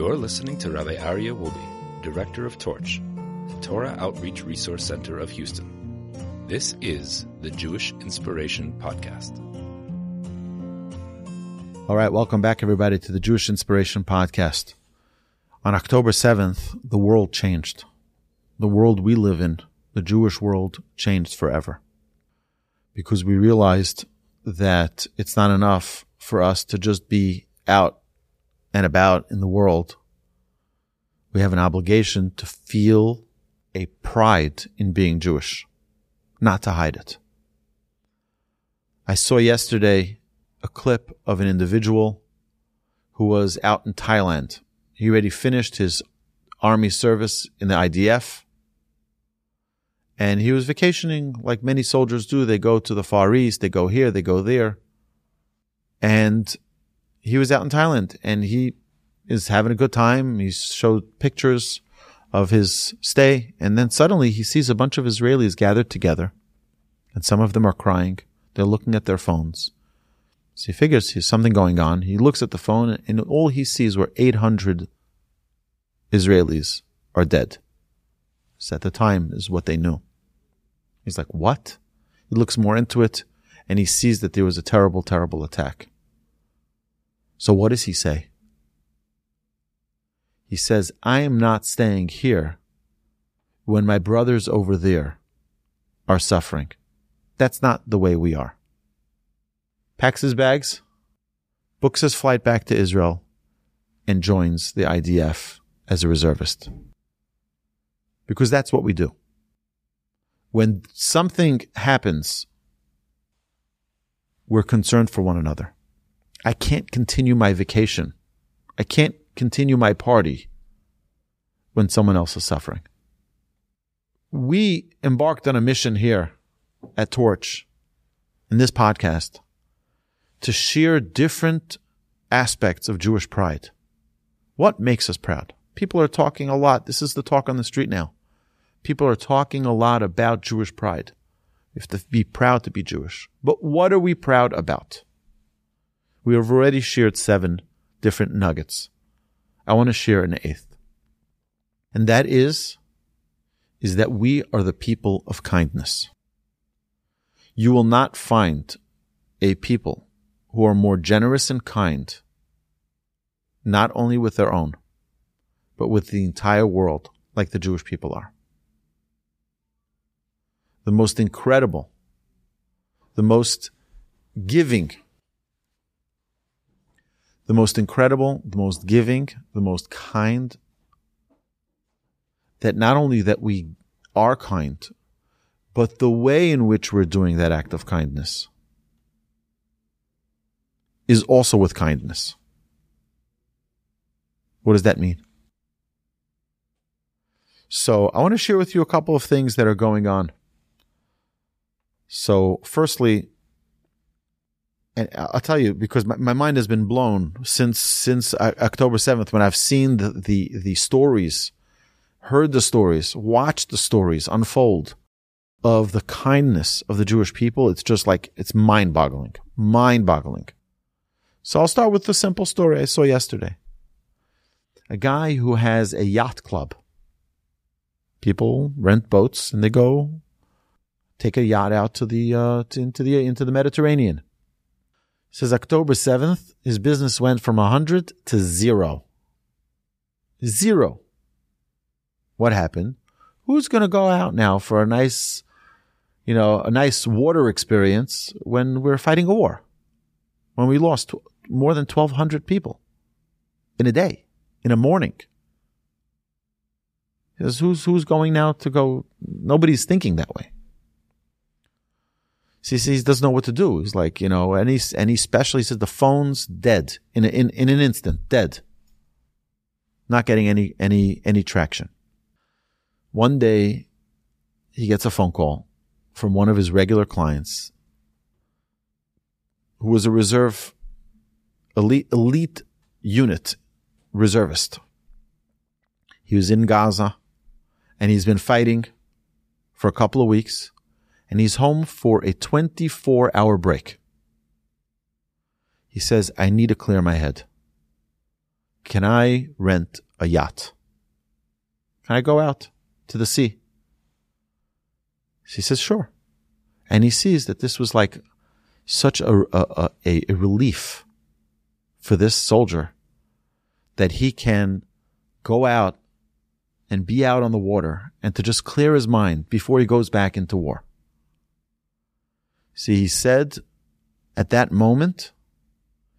You're listening to Rabbi Aryeh Wolbe, Director of Torch, the Torah Outreach Resource Center of Houston. This is the Jewish Inspiration Podcast. All right, welcome back, everybody, to the Jewish Inspiration Podcast. On October 7th, the world changed. The world we live in, the Jewish world, changed forever. Because we realized that it's not enough for us to just be out and about in the world, we have an obligation to feel a pride in being Jewish, not to hide it. I saw yesterday a clip of an individual who was out in Thailand. He already finished his army service in the IDF. And he was vacationing like many soldiers do. They go to the Far East, they go here, they go there. And he was out in Thailand and he is having a good time. He showed pictures of his stay. And then suddenly he sees a bunch of Israelis gathered together and some of them are crying. They're looking at their phones. So he figures there's something going on. He looks at the phone and all he sees were 800 Israelis are dead. So at the time is what they knew. He's like, what? He looks more into it and he sees that there was a terrible, terrible attack. So what does he say? He says, I am not staying here when my brothers over there are suffering. That's not the way we are. Packs his bags, books his flight back to Israel, and joins the IDF as a reservist. Because that's what we do. When something happens, we're concerned for one another. I can't continue my vacation. I can't continue my party when someone else is suffering. We embarked on a mission here at Torch in this podcast to share different aspects of Jewish pride. What makes us proud? People are talking a lot. This is the talk on the street now. People are talking a lot about Jewish pride. We have to be proud to be Jewish. But what are we proud about? We have already shared seven different nuggets. I want to share an eighth. And that is, is that we are the people of kindness. You will not find a people who are more generous and kind, not only with their own, but with the entire world, like the Jewish people are. The most incredible, the most giving the most incredible, the most giving, the most kind. That not only that we are kind, but the way in which we're doing that act of kindness is also with kindness. What does that mean? So I want to share with you a couple of things that are going on. So firstly, and I'll tell you because my, my mind has been blown since since October seventh when I've seen the, the the stories, heard the stories, watched the stories unfold of the kindness of the Jewish people. It's just like it's mind boggling, mind boggling. So I'll start with the simple story I saw yesterday. A guy who has a yacht club. People rent boats and they go take a yacht out to the uh, to, into the into the Mediterranean says October 7th, his business went from 100 to zero. Zero. What happened? Who's going to go out now for a nice, you know, a nice water experience when we're fighting a war? When we lost more than 1,200 people in a day, in a morning. Says, who's, who's going now to go? Nobody's thinking that way. So he doesn't know what to do. He's like, you know, any any special. He says the phone's dead in a, in in an instant, dead. Not getting any any any traction. One day, he gets a phone call from one of his regular clients, who was a reserve elite elite unit reservist. He was in Gaza, and he's been fighting for a couple of weeks and he's home for a 24 hour break. He says, I need to clear my head. Can I rent a yacht? Can I go out to the sea? She says, Sure. And he sees that this was like such a, a, a, a relief for this soldier that he can go out and be out on the water and to just clear his mind before he goes back into war. See, he said at that moment,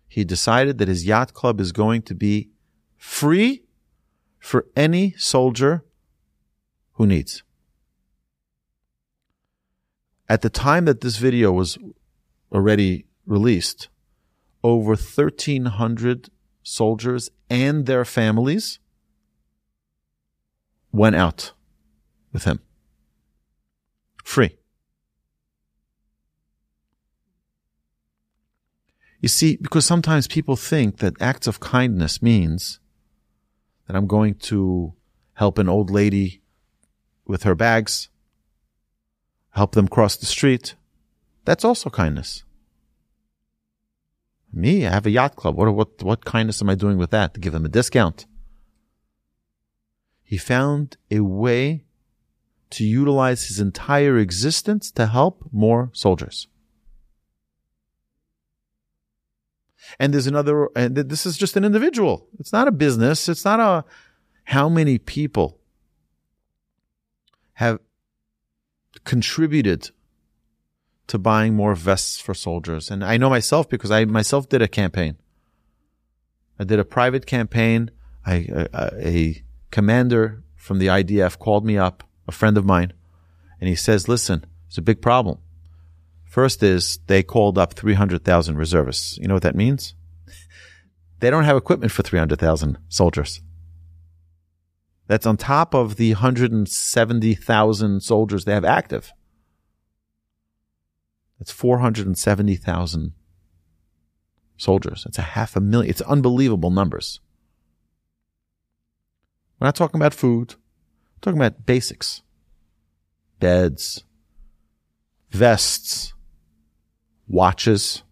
he decided that his yacht club is going to be free for any soldier who needs. At the time that this video was already released, over 1,300 soldiers and their families went out with him. Free. You see, because sometimes people think that acts of kindness means that I'm going to help an old lady with her bags, help them cross the street. That's also kindness. Me, I have a yacht club. What, what, what kindness am I doing with that? To give them a discount? He found a way to utilize his entire existence to help more soldiers. And there's another, and this is just an individual. It's not a business. It's not a, how many people have contributed to buying more vests for soldiers. And I know myself because I myself did a campaign. I did a private campaign. I, a, a commander from the IDF called me up, a friend of mine, and he says, listen, it's a big problem. First is they called up 300,000 reservists. You know what that means? They don't have equipment for 300,000 soldiers. That's on top of the 170,000 soldiers they have active. That's 470,000 soldiers. That's a half a million. It's unbelievable numbers. We're not talking about food. We're talking about basics. Beds, vests, watches.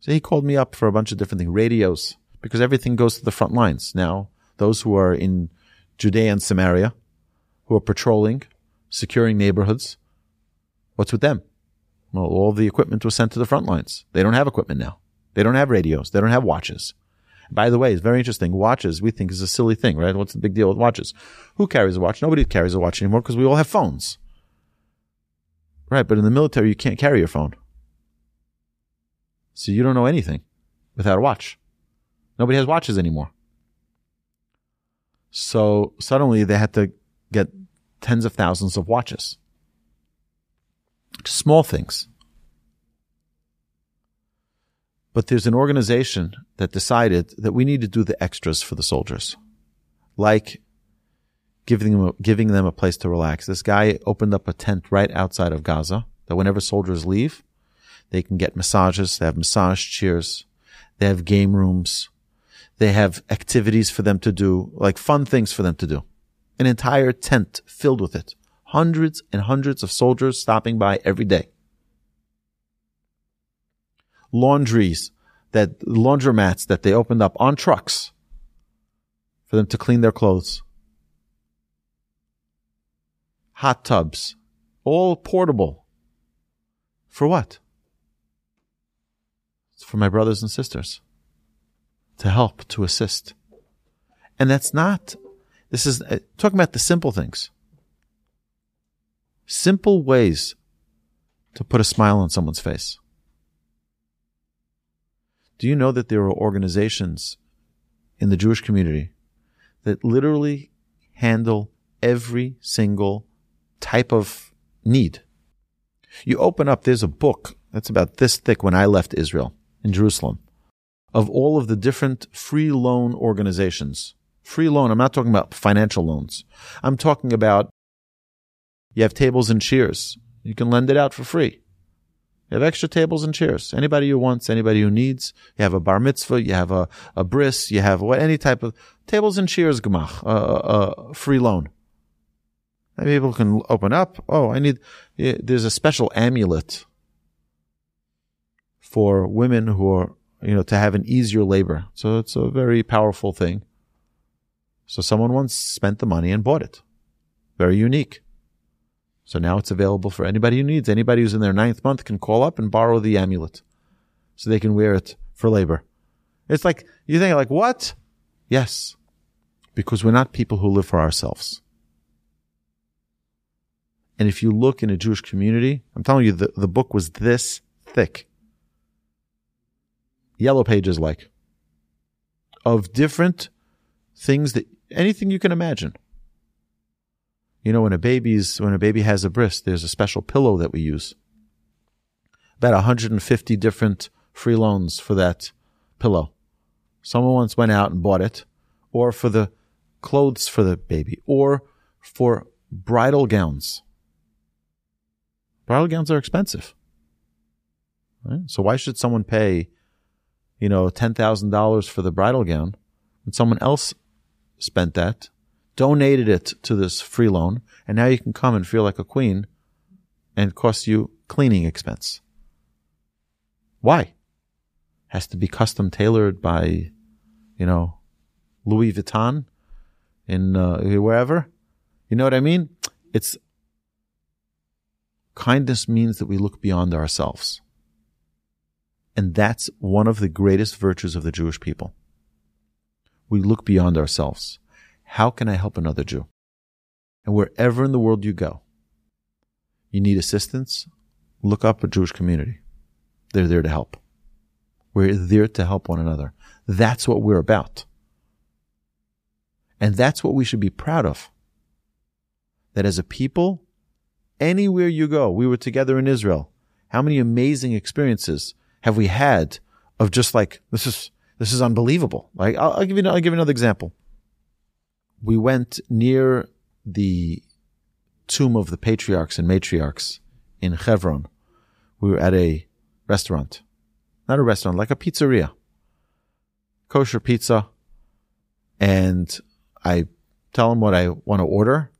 So he called me up for a bunch of different things, radios, because everything goes to the front lines. Now, those who are in Judea and Samaria, who are patrolling, securing neighborhoods, What's with them? Well, all the equipment was sent to the front lines. They don't have equipment now. They don't have radios. They don't have watches. By the way, it's very interesting. Watches we think is a silly thing, right? What's the big deal with watches? Who carries a watch? Nobody carries a watch anymore because we all have phones. Right, but in the military you can't carry your phone. So you don't know anything without a watch. Nobody has watches anymore. So suddenly they had to get tens of thousands of watches. Small things. But there's an organization that decided that we need to do the extras for the soldiers, like giving them a, giving them a place to relax. This guy opened up a tent right outside of Gaza that whenever soldiers leave, they can get massages. They have massage chairs. They have game rooms. They have activities for them to do, like fun things for them to do. An entire tent filled with it hundreds and hundreds of soldiers stopping by every day. Laundries that laundromats that they opened up on trucks for them to clean their clothes. Hot tubs, all portable. For what? It's for my brothers and sisters to help, to assist. And that's not, this is uh, talking about the simple things simple ways to put a smile on someone's face. Do you know that there are organizations in the Jewish community that literally handle every single type of need? You open up, there's a book that's about this thick when I left Israel in Jerusalem of all of the different free loan organizations. Free loan, I'm not talking about financial loans. I'm talking about you have tables and chairs. You can lend it out for free. You have extra tables and chairs. Anybody who wants, anybody who needs. You have a bar mitzvah, you have a, a bris, you have what, any type of tables and chairs gemach, a, free loan. And people can open up. Oh, I need, eh, there's a special amulet for women who are you know, to have an easier labor. So it's a very powerful thing. So someone once spent the money and bought it. Very unique. So now it's available for anybody who needs. Anybody who's in their ninth month can call up and borrow the amulet so they can wear it for labor. It's like, you think like, what? Yes. Because we're not people who live for ourselves. And if you look in a Jewish community, I'm telling you, the, the book was this thick. Yellow pages like. Of different things that, anything you can imagine. You know, when a baby's, when a baby has a bris, there's a special pillow that we use. About 150 different free loans for that pillow. Someone once went out and bought it, or for the clothes for the baby, or for bridal gowns. Bridal gowns are expensive. Right? So why should someone pay, you know, $10,000 for the bridal gown when someone else spent that, donated it to this free loan, and now you can come and feel like a queen and it costs you cleaning expense? Why? Has to be custom tailored by, you know, Louis Vuitton in uh, wherever. You know what I mean? It's kindness means that we look beyond ourselves. And that's one of the greatest virtues of the Jewish people. We look beyond ourselves. How can I help another Jew? And wherever in the world you go, you need assistance, look up a Jewish community. They're there to help. We're there to help one another. That's what we're about. And that's what we should be proud of. That as a people, anywhere you go, we were together in Israel. How many amazing experiences have we had of just like, this is, this is unbelievable. Like, I'll, I'll give you, I'll give you another example. We went near the tomb of the patriarchs and matriarchs in Hebron. We were at a restaurant, not a restaurant, like a pizzeria, kosher pizza. And I tell them what I want to order.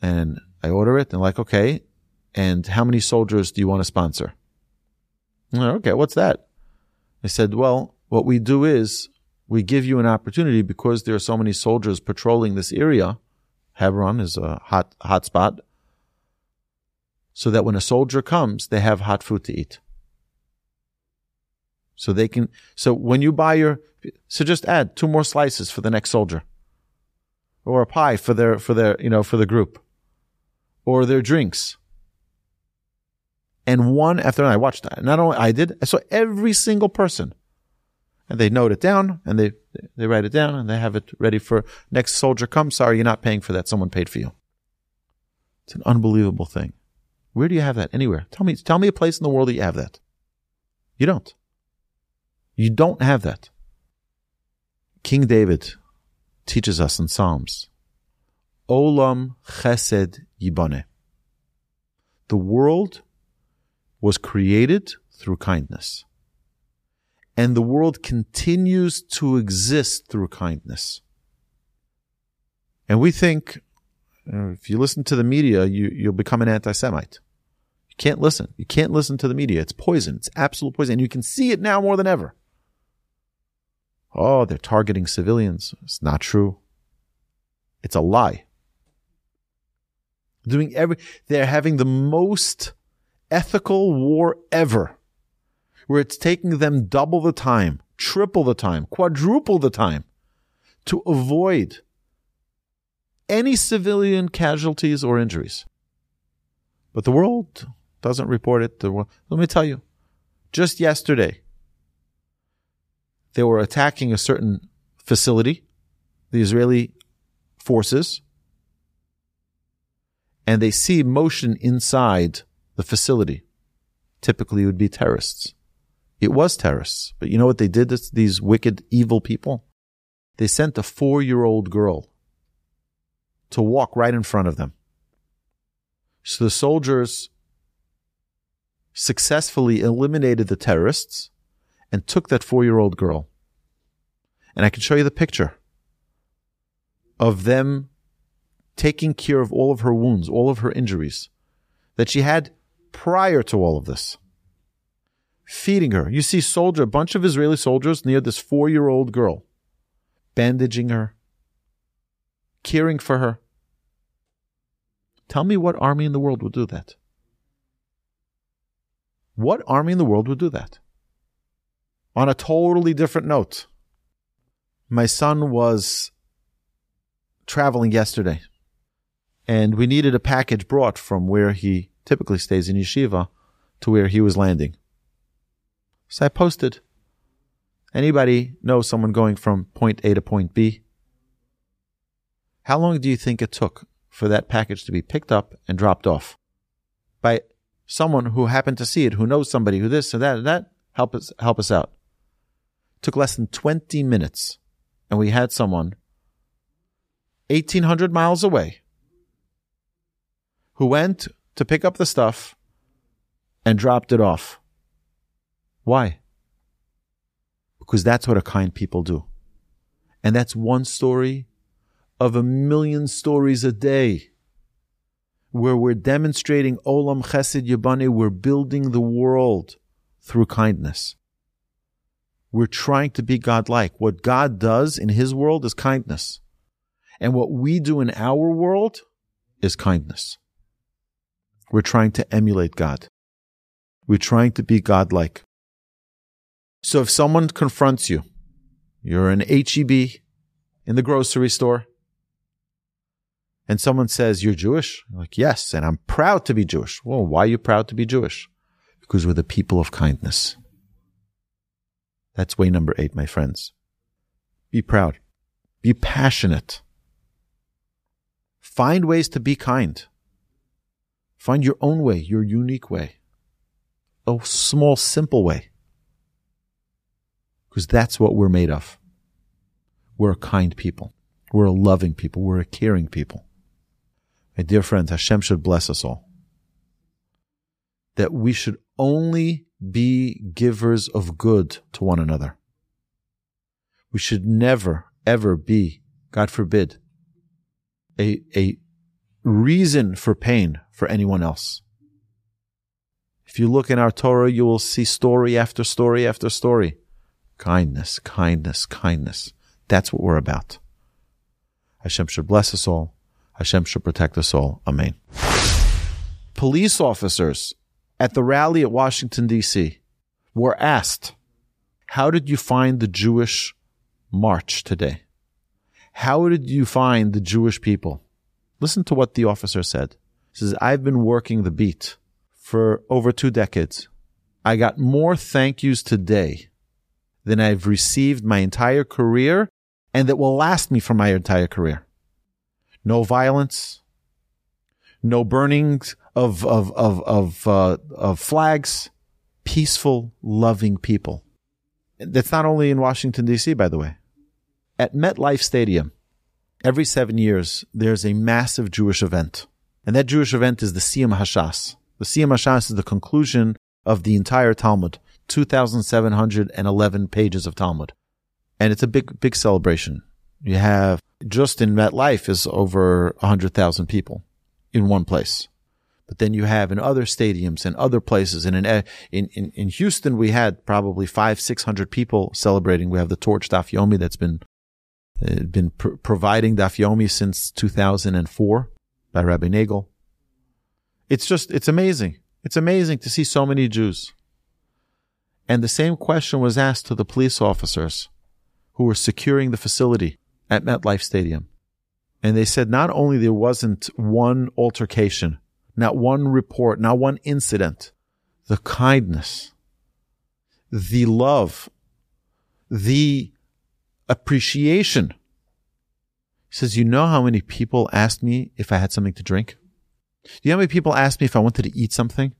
And I order it and like, okay. And how many soldiers do you want to sponsor? okay. What's that? I said, well, what we do is we give you an opportunity because there are so many soldiers patrolling this area. Hebron is a hot, hot spot. So that when a soldier comes, they have hot food to eat. So they can, so when you buy your, so just add two more slices for the next soldier or a pie for their, for their, you know, for the group or their drinks. And one after another, I watched that. Not only I did, I saw every single person. And they note it down and they, they write it down and they have it ready for next soldier come. Sorry, you're not paying for that. Someone paid for you. It's an unbelievable thing. Where do you have that? Anywhere. Tell me, tell me a place in the world that you have that. You don't. You don't have that. King David teaches us in Psalms, Olam Chesed Yibane. The world was created through kindness. And the world continues to exist through kindness. And we think, if you listen to the media, you, you'll become an anti-Semite. You can't listen. You can't listen to the media. It's poison. It's absolute poison. And you can see it now more than ever. Oh, they're targeting civilians. It's not true. It's a lie doing every, they're having the most ethical war ever, where it's taking them double the time, triple the time, quadruple the time to avoid any civilian casualties or injuries. But the world doesn't report it. the World, let me tell you, just yesterday, they were attacking a certain facility, the Israeli forces, and they see motion inside the facility. Typically, it would be terrorists. It was terrorists. But you know what they did to these wicked, evil people? They sent a four year old girl to walk right in front of them. So the soldiers successfully eliminated the terrorists and took that four year old girl. And I can show you the picture of them taking care of all of her wounds, all of her injuries that she had prior to all of this. feeding her. You see soldier, a bunch of Israeli soldiers near this four year old girl, bandaging her, caring for her. Tell me what army in the world would do that. What army in the world would do that? On a totally different note, my son was traveling yesterday and we needed a package brought from where he typically stays in yeshiva to where he was landing. So I posted. Anybody know someone going from point A to point B? How long do you think it took for that package to be picked up and dropped off by someone who happened to see it, who knows somebody who this and that and that? Help us, help us out. It took less than 20 minutes and we had someone 1800 miles away who went to pick up the stuff and dropped it off. Why? Because that's what a kind people do. And that's one story of a million stories a day where we're demonstrating Olam Chesed Yibane, we're building the world through kindness. We're trying to be God-like. What God does in His world is kindness. And what we do in our world is kindness. We're trying to emulate God. We're trying to be God-like. So if someone confronts you, you're an HEB in the grocery store, and someone says, You're Jewish? You're like, yes, and I'm proud to be Jewish. Well, why are you proud to be Jewish? Because we're the people of kindness. That's way number eight, my friends. Be proud. Be passionate. Find ways to be kind. Find your own way, your unique way. A small, simple way because that's what we're made of. We're a kind people. We're a loving people. We're a caring people. My dear friends, Hashem should bless us all. That we should only be givers of good to one another. We should never, ever be, God forbid, a, a reason for pain for anyone else. If you look in our Torah, you will see story after story after story Kindness, kindness, kindness. That's what we're about. Hashem should bless us all. Hashem should protect us all. Amen. Police officers at the rally at Washington, D.C. were asked, How did you find the Jewish march today? How did you find the Jewish people? Listen to what the officer said. He says, I've been working the beat for over two decades. I got more thank yous today than I've received my entire career and that will last me for my entire career. No violence, no burnings of, of, of, of, uh, of flags, peaceful, loving people. That's not only in Washington, D.C., by the way. At MetLife Stadium, every seven years, there's a massive Jewish event. And that Jewish event is the Siyum Hashas. The Siyum Hashas is the conclusion of the entire Talmud. 2,711 pages of Talmud. And it's a big, big celebration. You have just in MetLife is over 100,000 people in one place. But then you have in other stadiums and other places. And in, in, in, in Houston, we had probably five, 600 people celebrating. We have the Torch Daf Yomi that's been, uh, been pr- providing Daf Yomi since 2004 by Rabbi Nagel. It's just, it's amazing. It's amazing to see so many Jews. And the same question was asked to the police officers who were securing the facility at MetLife Stadium. And they said not only there wasn't one altercation, not one report, not one incident, the kindness, the love, the appreciation. He says, you know how many people asked me if I had something to drink? You know how many people asked me if I wanted to eat something?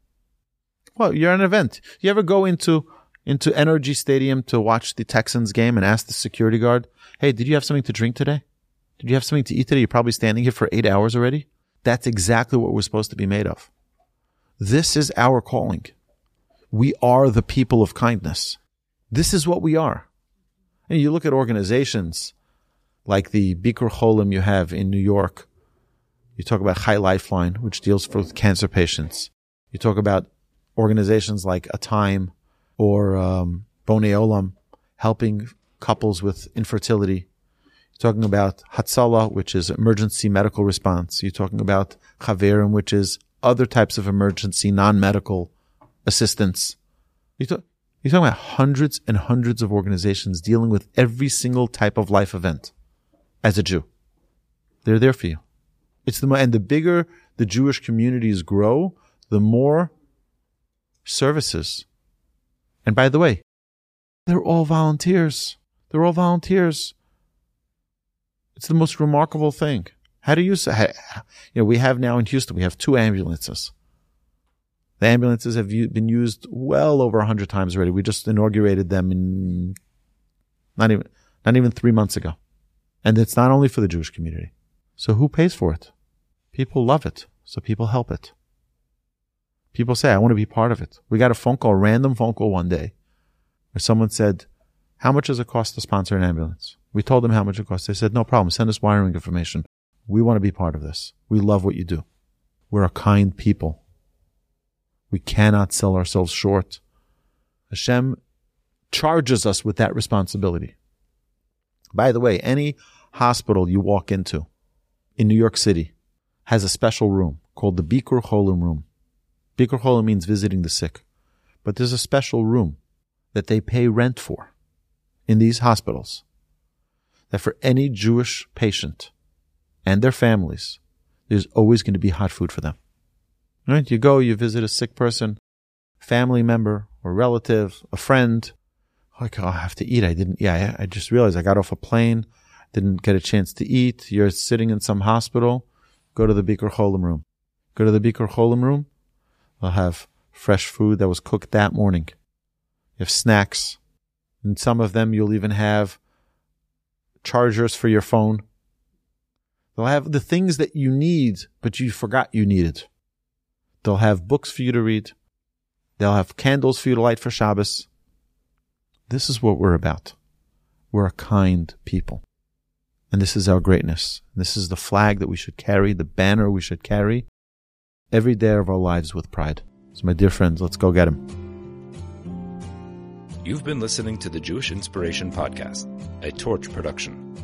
Well, you're an event. You ever go into into NRG Stadium to watch the Texans game and ask the security guard, "Hey, did you have something to drink today? Did you have something to eat today? You're probably standing here for eight hours already." That's exactly what we're supposed to be made of. This is our calling. We are the people of kindness. This is what we are. And you look at organizations like the Bikur Cholim you have in New York. You talk about Chai Lifeline, which deals with cancer patients. You talk about organizations like A Time, or um, Bonei Olam, helping couples with infertility. You're talking about Hatzalah, which is emergency medical response. You're talking about Chaverim, which is other types of emergency non-medical assistance. You're, talk- you're talking about hundreds and hundreds of organizations dealing with every single type of life event as a Jew. They're there for you. It's the, and the bigger the Jewish communities grow, the more services. And by the way, they're all volunteers. They're all volunteers. It's the most remarkable thing. How do you say, you know, we have now in Houston, we have two ambulances. The ambulances have been used well over a hundred times already. We just inaugurated them in not even, not even three months ago. And it's not only for the Jewish community. So who pays for it? People love it. So people help it. People say, I want to be part of it. We got a phone call, a random phone call one day where someone said, how much does it cost to sponsor an ambulance? We told them how much it costs. They said, no problem. Send us wiring information. We want to be part of this. We love what you do. We're a kind people. We cannot sell ourselves short. Hashem charges us with that responsibility. By the way, any hospital you walk into in New York City has a special room called the Bikur Cholim room. Bikur Cholim means visiting the sick. But there's a special room that they pay rent for in these hospitals. That for any Jewish patient and their families, there's always going to be hot food for them. Right? You go, you visit a sick person, family member or relative, a friend. Oh, like, oh, I have to eat. I didn't, yeah, I just realized I got off a plane, didn't get a chance to eat. You're sitting in some hospital. Go to the Bikur Cholim room. Go to the Bikur Cholim room. They'll have fresh food that was cooked that morning. You have snacks. And some of them you'll even have chargers for your phone. They'll have the things that you need, but you forgot you needed. They'll have books for you to read. They'll have candles for you to light for Shabbos. This is what we're about. We're a kind people. And this is our greatness. This is the flag that we should carry, the banner we should carry every day of our lives with pride. So, my dear friends, let's go get them. You've been listening to the Jewish Inspiration Podcast, a Torch production.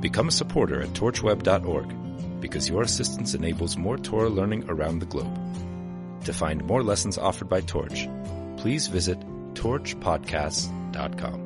Become a supporter at torchweb.org because your assistance enables more Torah learning around the globe. To find more lessons offered by Torch, please visit torchpodcasts.com.